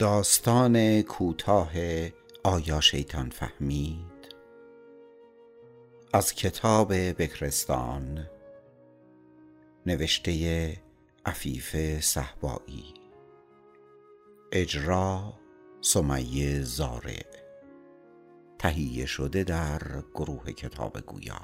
داستان کوتاه آیا شیطان فهمید؟ از کتاب بکرستان نوشته عفیف صحبایی اجرا سمیه زارع تهیه شده در گروه کتاب گویا.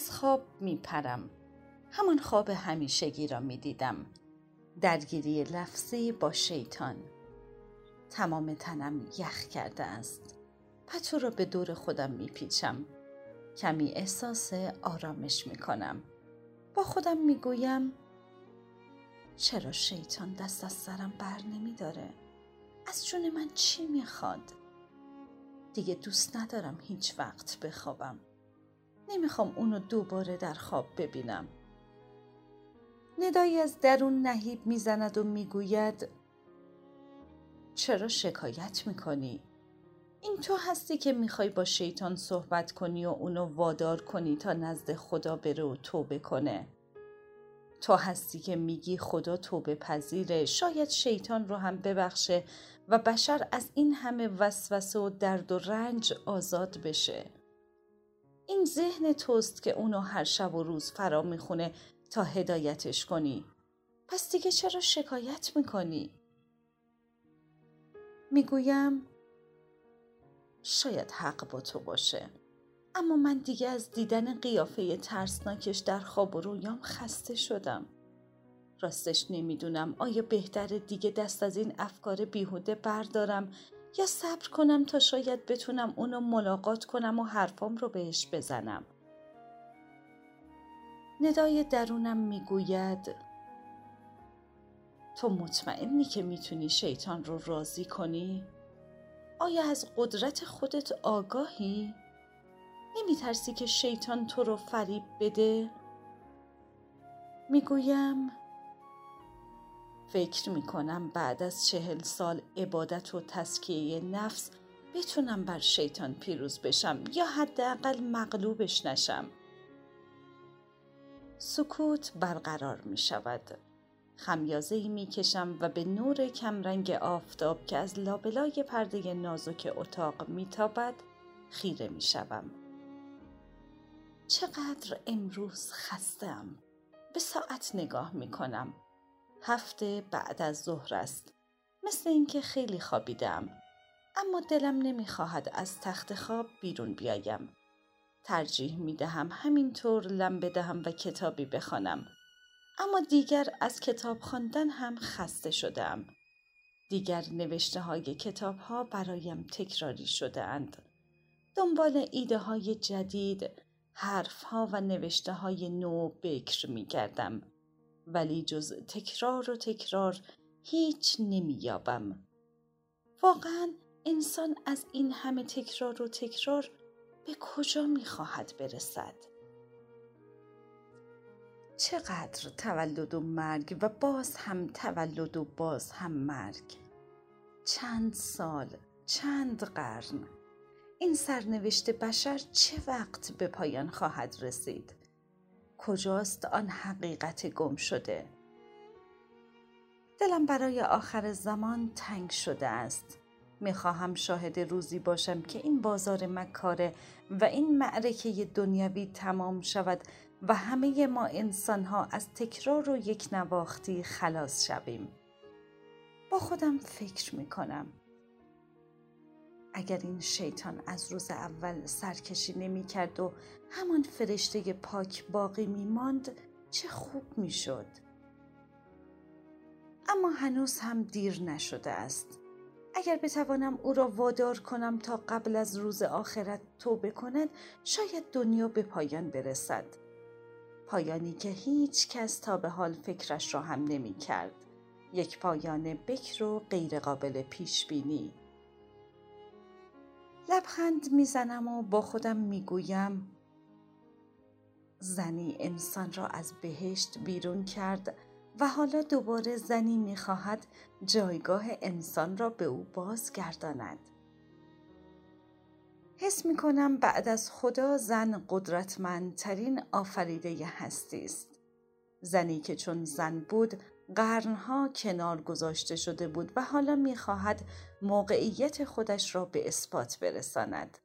از خواب می پرم. همان خواب همیشگی را می دیدم. درگیری لفظی با شیطان. تمام تنم یخ کرده است. پتو را به دور خودم می پیچم. کمی احساس آرامش می کنم. با خودم می گویم چرا شیطان دست از سرم بر نمی داره؟ از جون من چی می خواد؟ دیگه دوست ندارم هیچ وقت بخوابم. نمی‌خوام اونو دوباره در خواب ببینم. ندایی از درون نهیب می‌زند و می‌گوید چرا شکایت می‌کنی؟ این تو هستی که می‌خوای با شیطان صحبت کنی و اونو وادار کنی تا نزد خدا بره و توبه کنه. تو هستی که میگی خدا توبه پذیره. شاید شیطان رو هم ببخشه و بشر از این همه وسوسه و درد و رنج آزاد بشه. این ذهن توست که اونو هر شب و روز فرا می‌خونه تا هدایتش کنی. پس دیگه چرا شکایت می‌کنی؟ می‌گویم شاید حق با تو باشه. اما من دیگه از دیدن قیافه ترسناکش در خواب و رویام خسته شدم. راستش نمی‌دونم آیا بهتره دیگه دست از این افکار بیهوده بردارم یا صبر کنم تا شاید بتونم اونو ملاقات کنم و حرفام رو بهش بزنم ندای درونم می‌گوید تو مطمئنی که می‌تونی شیطان رو راضی کنی؟ آیا از قدرت خودت آگاهی؟ نمیترسی که شیطان تو رو فریب بده؟ می‌گویم فکر می کنم بعد از چهل سال عبادت و تسکیه نفس بتونم بر شیطان پیروز بشم یا حداقل مغلوبش نشم. سکوت برقرار می شود. خمیازه ای می کشم و به نور کمرنگ آفتاب که از لابلای پرده نازک اتاق می تابد خیره می شوم. چقدر امروز خستم. به ساعت نگاه می کنم. هفته بعد از ظهر است. مثل اینکه خیلی خوابیدم. اما دلم نمی‌خواهد از تخت خواب بیرون بیایم. ترجیح می دهم همینطور لم بدهم و کتابی بخوانم. اما دیگر از کتاب خواندن هم خسته شدم دیگر نوشته های کتاب ها برایم تکراری شده اند دنبال ایده های جدید حرف ها و نوشته های نو بکر می گردم ولی جز تکرار و تکرار هیچ نمییابم. واقعا انسان از این همه تکرار و تکرار به کجا می‌خواهد برسد؟ چقدر تولد و مرگ و باز هم تولد و باز هم مرگ. چند سال چند قرن. این سرنوشت بشر چه وقت به پایان خواهد رسید؟ کجاست آن حقیقت گم شده؟ دلم برای آخر زمان تنگ شده است. می‌خواهم شاهد روزی باشم که این بازار مکاره و این معرکه دنیوی تمام شود و همه ما انسان ها از تکرار و یک نواختی خلاص شویم. با خودم فکر می کنم اگر این شیطان از روز اول سرکشی نمی کرد و همان فرشته پاک باقی می ماند چه خوب می شد. اما هنوز هم دیر نشده است. اگر بتوانم او را وادار کنم تا قبل از روز آخرت توبه کند شاید دنیا به پایان برسد. پایانی که هیچ کس تا به حال فکرش را هم نمی کرد. یک پایان بکر و غیرقابل پیش بینی لبخند می‌زنم و با خودم می‌گویم زنی انسان را از بهشت بیرون کرد و حالا دوباره زنی می‌خواهد جایگاه انسان را به او بازگرداند حس می کنم بعد از خدا زن قدرتمندترین آفریده هستی است. زنی که چون زن بود قرنها کنار گذاشته شده بود و حالا می‌خواهد موقعیت خودش را به اثبات برساند.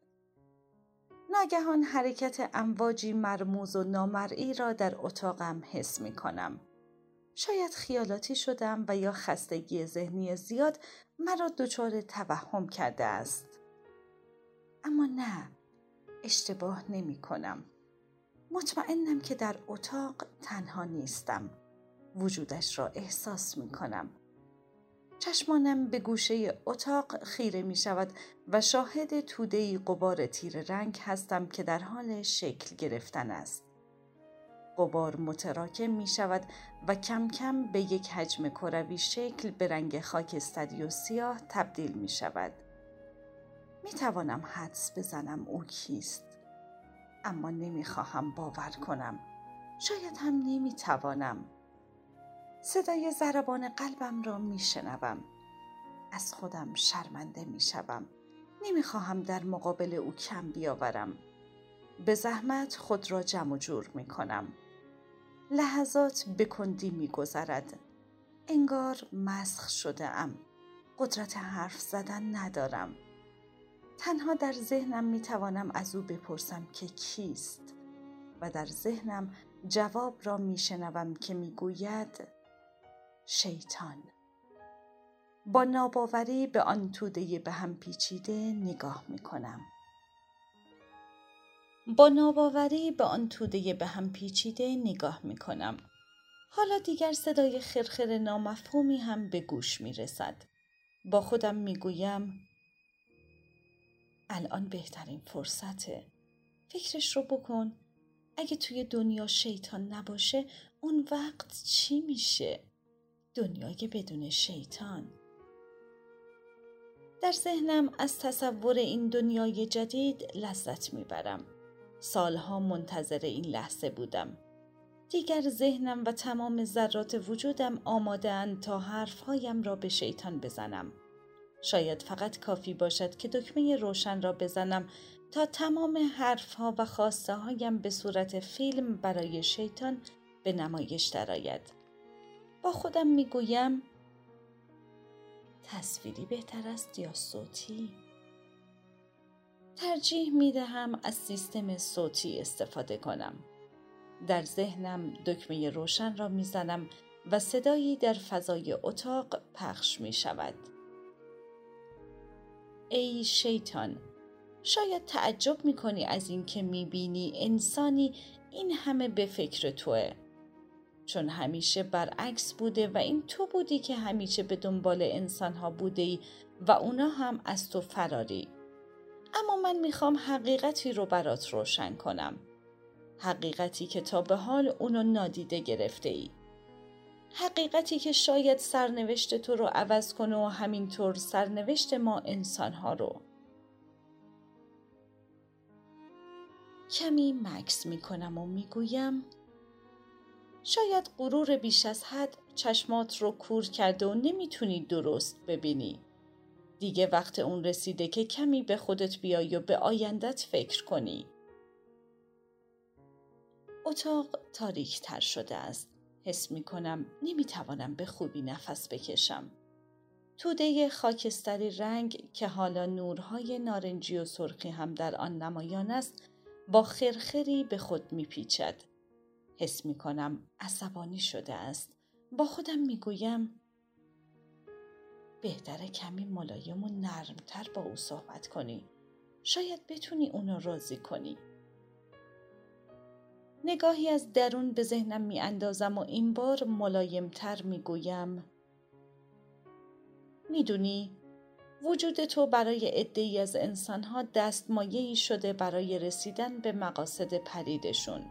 ناگهان حرکت امواجی مرموز و نامرئی را در اتاقم حس می کنم. شاید خیالاتی شدم و یا خستگی ذهنی زیاد مرا دچار توهم کرده است. اما نه اشتباه نمی کنم. مطمئنم که در اتاق تنها نیستم. وجودش را احساس می کنم. چشمانم به گوشه اتاق خیره می شود و شاهد تودهی قبار تیر رنگ هستم که در حال شکل گرفتن است. قبار متراکم می شود و کم کم به یک حجم کروی شکل به رنگ خاکستری و سیاه تبدیل می شود. می توانم حدس بزنم او کیست اما نمی خواهم باور کنم شاید هم نمی توانم صدای ضربان قلبم را می شنوم از خودم شرمنده می شوم نمی خواهم در مقابل او کم بیاورم. به زحمت خود را جمع و جور می کنم لحظات به کندی می گذرد انگار مسخ شده ام قدرت حرف زدن ندارم. تنها در ذهنم می توانم از او بپرسم که کیست و در ذهنم جواب را می شنوم که می گوید شیطان با ناباوری به آن توده به هم پیچیده نگاه می کنم. با ناباوری به آن توده به هم پیچیده نگاه می کنم. حالا دیگر صدای خرخر نامفهومی هم به گوش می رسد. با خودم می گویم الان بهترین فرصته فکرش رو بکن اگه توی دنیا شیطان نباشه اون وقت چی میشه؟ دنیای بدون شیطان. در ذهنم از تصور این دنیای جدید لذت می‌برم. سالها منتظر این لحظه بودم. دیگر ذهنم و تمام ذرات وجودم آماده تا حرفهایم را به شیطان بزنم. شاید فقط کافی باشد که دکمه روشن را بزنم تا تمام حرفها و خواسته هایم به صورت فیلم برای شیطان به نمایش درآید. با خودم می‌گویم تصویری بهتر است یا صوتی؟ ترجیح می دهم از سیستم صوتی استفاده کنم. در ذهنم دکمه روشن را می‌زنم و صدایی در فضای اتاق پخش می شود. ای شیطان شاید تعجب می‌کنی از اینکه می‌بینی انسانی این همه به فکر توه چون همیشه برعکس بوده و این تو بودی که همیشه به دنبال انسانها بوده ای و اونا هم از تو فراری. اما من می‌خوام حقیقتی رو برات روشن کنم. حقیقتی که تا به حال اونو نادیده گرفته ای حقیقتی که شاید سرنوشت تو رو عوض کنه و همینطور سرنوشت ما انسانها رو. کمی مکس می کنم و می گویم شاید غرور بیش از حد چشمات رو کور کرده و نمی‌تونی درست ببینی. دیگه وقت اون رسیده که کمی به خودت بیای و به آیندت فکر کنی. اتاق تاریک تر شده است. حس می کنم نمی توانم به خوبی نفس بکشم. توده خاکستری رنگ که حالا نورهای نارنجی و سرخی هم در آن نمایان است با خرخری به خود می پیچد. حس می کنم عصبانی شده است. با خودم می گویم بهتره کمی ملایم و نرمتر با او صحبت کنی. شاید بتونی اونو راضی کنی. نگاهی از درون به ذهنم می اندازم و این بار ملایمتر می گویم می‌دونی وجود تو برای عدهای از انسانها دستمایهی شده برای رسیدن به مقاصد پریدشون.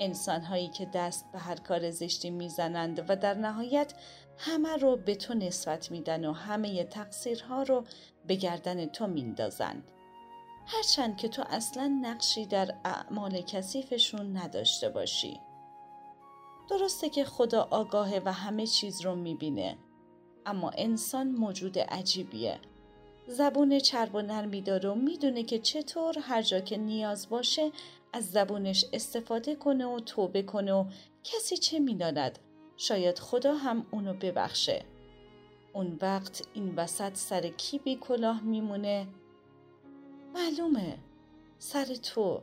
انسانهایی که دست به هر کار زشتی می‌زنند و در نهایت همه رو به تو نسبت میدن و همه تقصیرها رو به گردن تو میندازن. هرچند که تو اصلا نقشی در اعمال کثیفشون نداشته باشی. درسته که خدا آگاهه و همه چیز رو می‌بینه. اما انسان موجود عجیبیه. زبون چرب و نرمی داره و می‌دونه که چطور هر جا که نیاز باشه از زبونش استفاده کنه و توبه کنه و کسی چه می‌داند شاید خدا هم اونو ببخشه. اون وقت این وسط سر کی بی کلاه میمونه؟ معلومه سر تو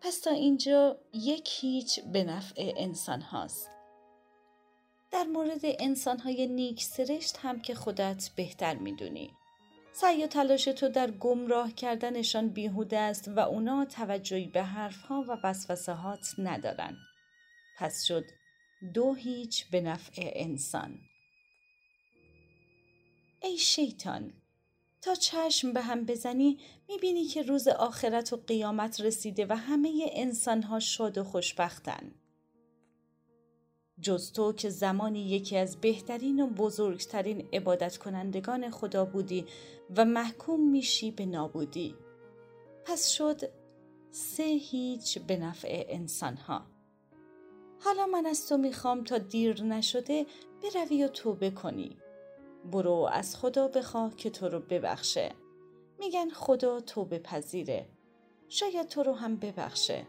پس تا اینجا یک هیچ به نفع انسان هاست. در مورد انسان های نیک سرشت هم که خودت بهتر می‌دونی. سعی و تلاش تو در گمراه کردنشان بیهوده است و اونا توجهی به حرفها و وسوسه هات ندارن. پس شد دو هیچ به نفع انسان. ای شیطان تا چشم به هم بزنی می‌بینی که روز آخرت و قیامت رسیده و همه انسانها شاد و خوشبختن. جز تو که زمانی یکی از بهترین و بزرگترین عبادت کنندگان خدا بودی و محکوم میشی به نابودی. پس شد سه هیچ به نفع انسانها. حالا من از تو می‌خوام تا دیر نشده بروی و توبه کنی. برو از خدا بخواه که تو رو ببخشه. میگن خدا توبه پذیره. شاید تو رو هم ببخشه.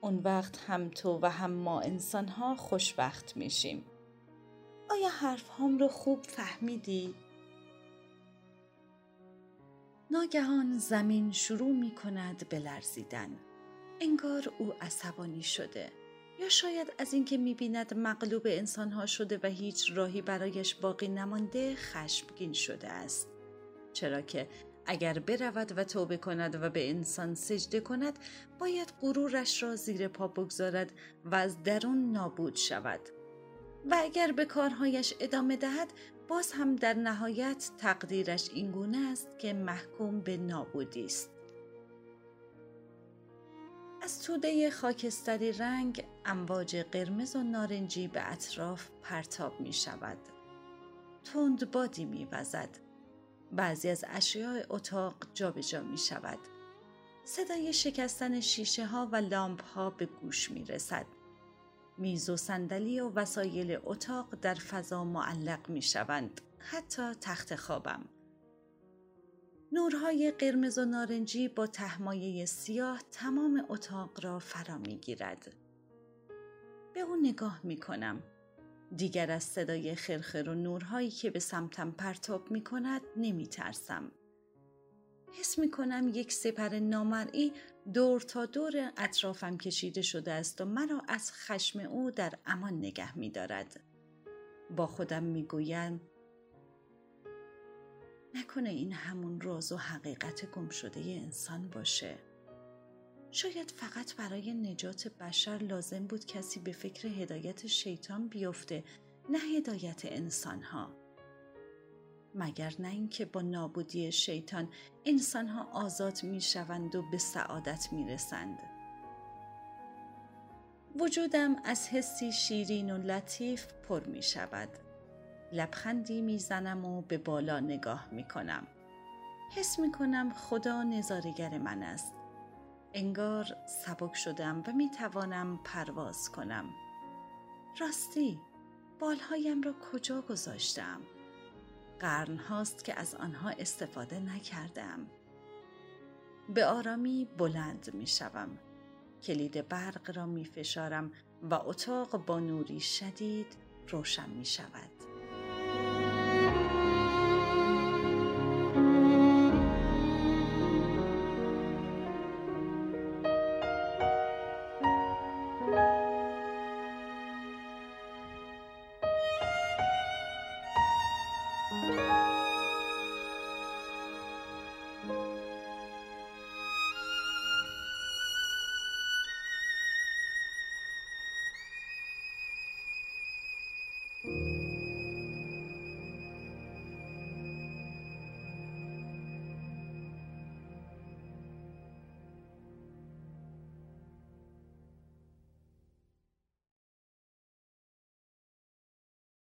اون وقت هم تو و هم ما انسان ها خوشبخت میشیم. آیا حرف هم رو خوب فهمیدی؟ ناگهان زمین شروع می کند به لرزیدن. انگار او عصبانی شده. یا شاید از اینکه می‌بیند مغلوب انسانها شده و هیچ راهی برایش باقی نمانده خشمگین شده است چرا که اگر برود و توبه کند و به انسان سجده کند باید غرورش را زیر پا بگذارد و از درون نابود شود و اگر به کارهایش ادامه دهد باز هم در نهایت تقدیرش اینگونه است که محکوم به نابودی است از توده خاکستری رنگ امواج قرمز و نارنجی به اطراف پرتاب می شود. تند بادی می وزد. بعضی از اشیاء اتاق جابجا می شود. صدای شکستن شیشه ها و لامپ ها به گوش می رسد. میز و صندلی و وسایل اتاق در فضا معلق می شوند. حتی تخت خوابم. نورهای قرمز و نارنجی با تهمایه سیاه تمام اتاق را فرا می گیرد. به او نگاه می کنم. دیگر از صدای خرخر و نورهایی که به سمتم پرتاب می کند نمی ترسم. حس می کنم یک سپر نامرئی دور تا دور اطرافم کشیده شده است و مرا از خشم او در امان نگه می دارد. با خودم می گویم نکنه این همون راز و حقیقت گم شده انسان باشه. شاید فقط برای نجات بشر لازم بود کسی به فکر هدایت شیطان بیفته نه هدایت انسانها. مگر نه اینکه با نابودی شیطان انسانها آزاد می شوند و به سعادت می رسند. وجودم از حسی شیرین و لطیف پر می شود. لبخندی می‌زنم و به بالا نگاه می‌کنم. حس می‌کنم خدا نظارگر من است. انگار سبک شدم و می‌توانم پرواز کنم. راستی بالهایم را کجا گذاشتم؟ قرن هاست که از آنها استفاده نکردم. به آرامی بلند می شوم. کلید برق را می فشارم و اتاق با نوری شدید روشن می شود. Música